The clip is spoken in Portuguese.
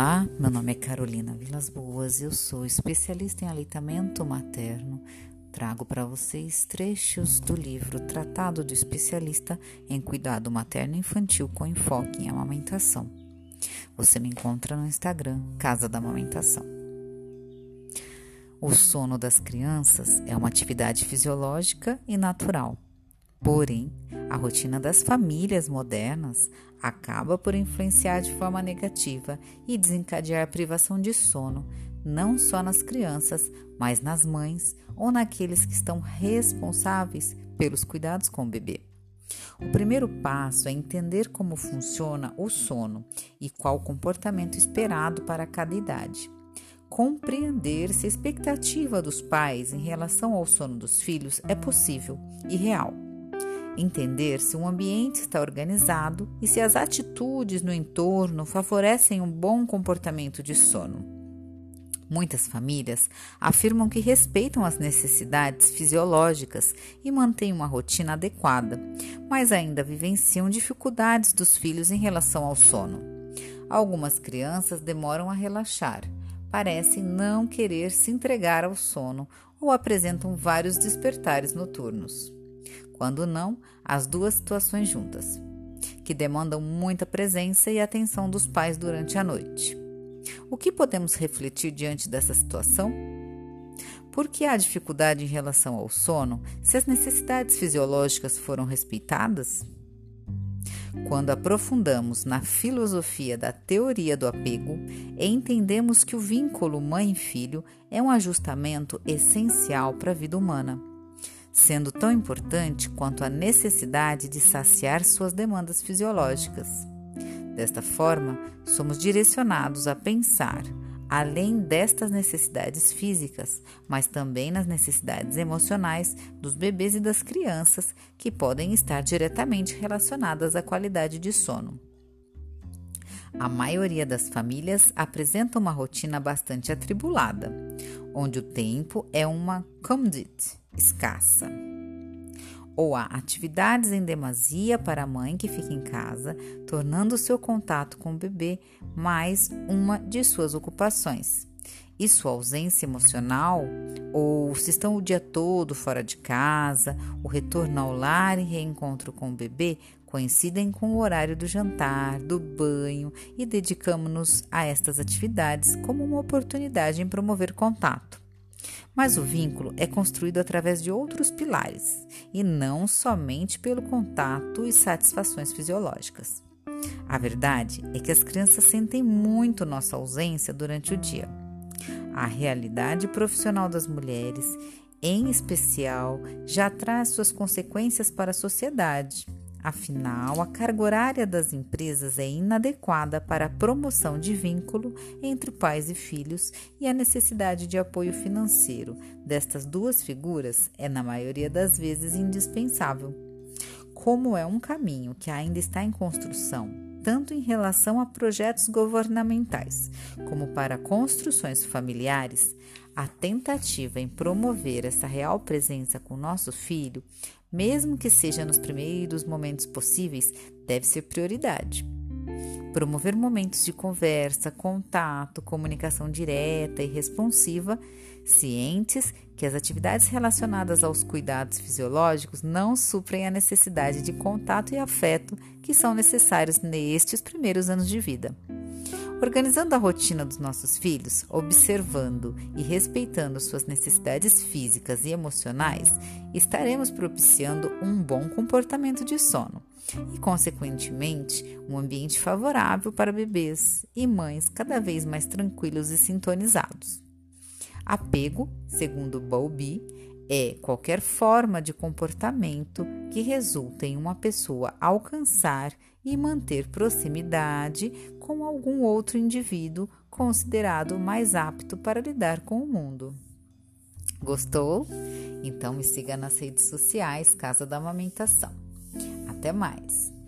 Olá, meu nome é Carolina Vilas Boas, eu sou especialista em aleitamento materno. Trago para vocês trechos do livro Tratado do Especialista em Cuidado Materno Infantil com enfoque em amamentação. Você me encontra no Instagram Casa da Amamentação. O sono das crianças é uma atividade fisiológica e natural. Porém, a rotina das famílias modernas acaba por influenciar de forma negativa e desencadear privação de sono, não só nas crianças, mas nas mães ou naqueles que estão responsáveis pelos cuidados com o bebê. O primeiro passo é entender como funciona o sono e qual o comportamento esperado para cada idade. Compreender se a expectativa dos pais em relação ao sono dos filhos é possível e real entender se um ambiente está organizado e se as atitudes no entorno favorecem um bom comportamento de sono. Muitas famílias afirmam que respeitam as necessidades fisiológicas e mantêm uma rotina adequada, mas ainda vivenciam dificuldades dos filhos em relação ao sono. Algumas crianças demoram a relaxar, parecem não querer se entregar ao sono ou apresentam vários despertares noturnos quando não, as duas situações juntas, que demandam muita presença e atenção dos pais durante a noite. O que podemos refletir diante dessa situação? Por que há dificuldade em relação ao sono se as necessidades fisiológicas foram respeitadas? Quando aprofundamos na filosofia da teoria do apego, entendemos que o vínculo mãe-filho é um ajustamento essencial para a vida humana sendo tão importante quanto a necessidade de saciar suas demandas fisiológicas. Desta forma, somos direcionados a pensar além destas necessidades físicas, mas também nas necessidades emocionais dos bebês e das crianças, que podem estar diretamente relacionadas à qualidade de sono. A maioria das famílias apresenta uma rotina bastante atribulada, onde o tempo é uma commodity escassa. Ou há atividades em demasia para a mãe que fica em casa, tornando seu contato com o bebê mais uma de suas ocupações. E sua ausência emocional, ou se estão o dia todo fora de casa, o retorno ao lar e reencontro com o bebê coincidem com o horário do jantar, do banho e dedicamos-nos a estas atividades como uma oportunidade em promover contato. Mas o vínculo é construído através de outros pilares e não somente pelo contato e satisfações fisiológicas. A verdade é que as crianças sentem muito nossa ausência durante o dia. A realidade profissional das mulheres, em especial, já traz suas consequências para a sociedade Afinal, a carga horária das empresas é inadequada para a promoção de vínculo entre pais e filhos e a necessidade de apoio financeiro destas duas figuras é, na maioria das vezes, indispensável. Como é um caminho que ainda está em construção, tanto em relação a projetos governamentais como para construções familiares, a tentativa em promover essa real presença com nosso filho mesmo que seja nos primeiros momentos possíveis, deve ser prioridade. Promover momentos de conversa, contato, comunicação direta e responsiva, cientes que as atividades relacionadas aos cuidados fisiológicos não suprem a necessidade de contato e afeto que são necessários nestes primeiros anos de vida. Organizando a rotina dos nossos filhos, observando e respeitando suas necessidades físicas e emocionais, estaremos propiciando um bom comportamento de sono e, consequentemente, um ambiente favorável para bebês e mães cada vez mais tranquilos e sintonizados. Apego, segundo Bowlby, é qualquer forma de comportamento que resulta em uma pessoa alcançar e manter proximidade com algum outro indivíduo considerado mais apto para lidar com o mundo. Gostou? Então me siga nas redes sociais Casa da Amamentação. Até mais!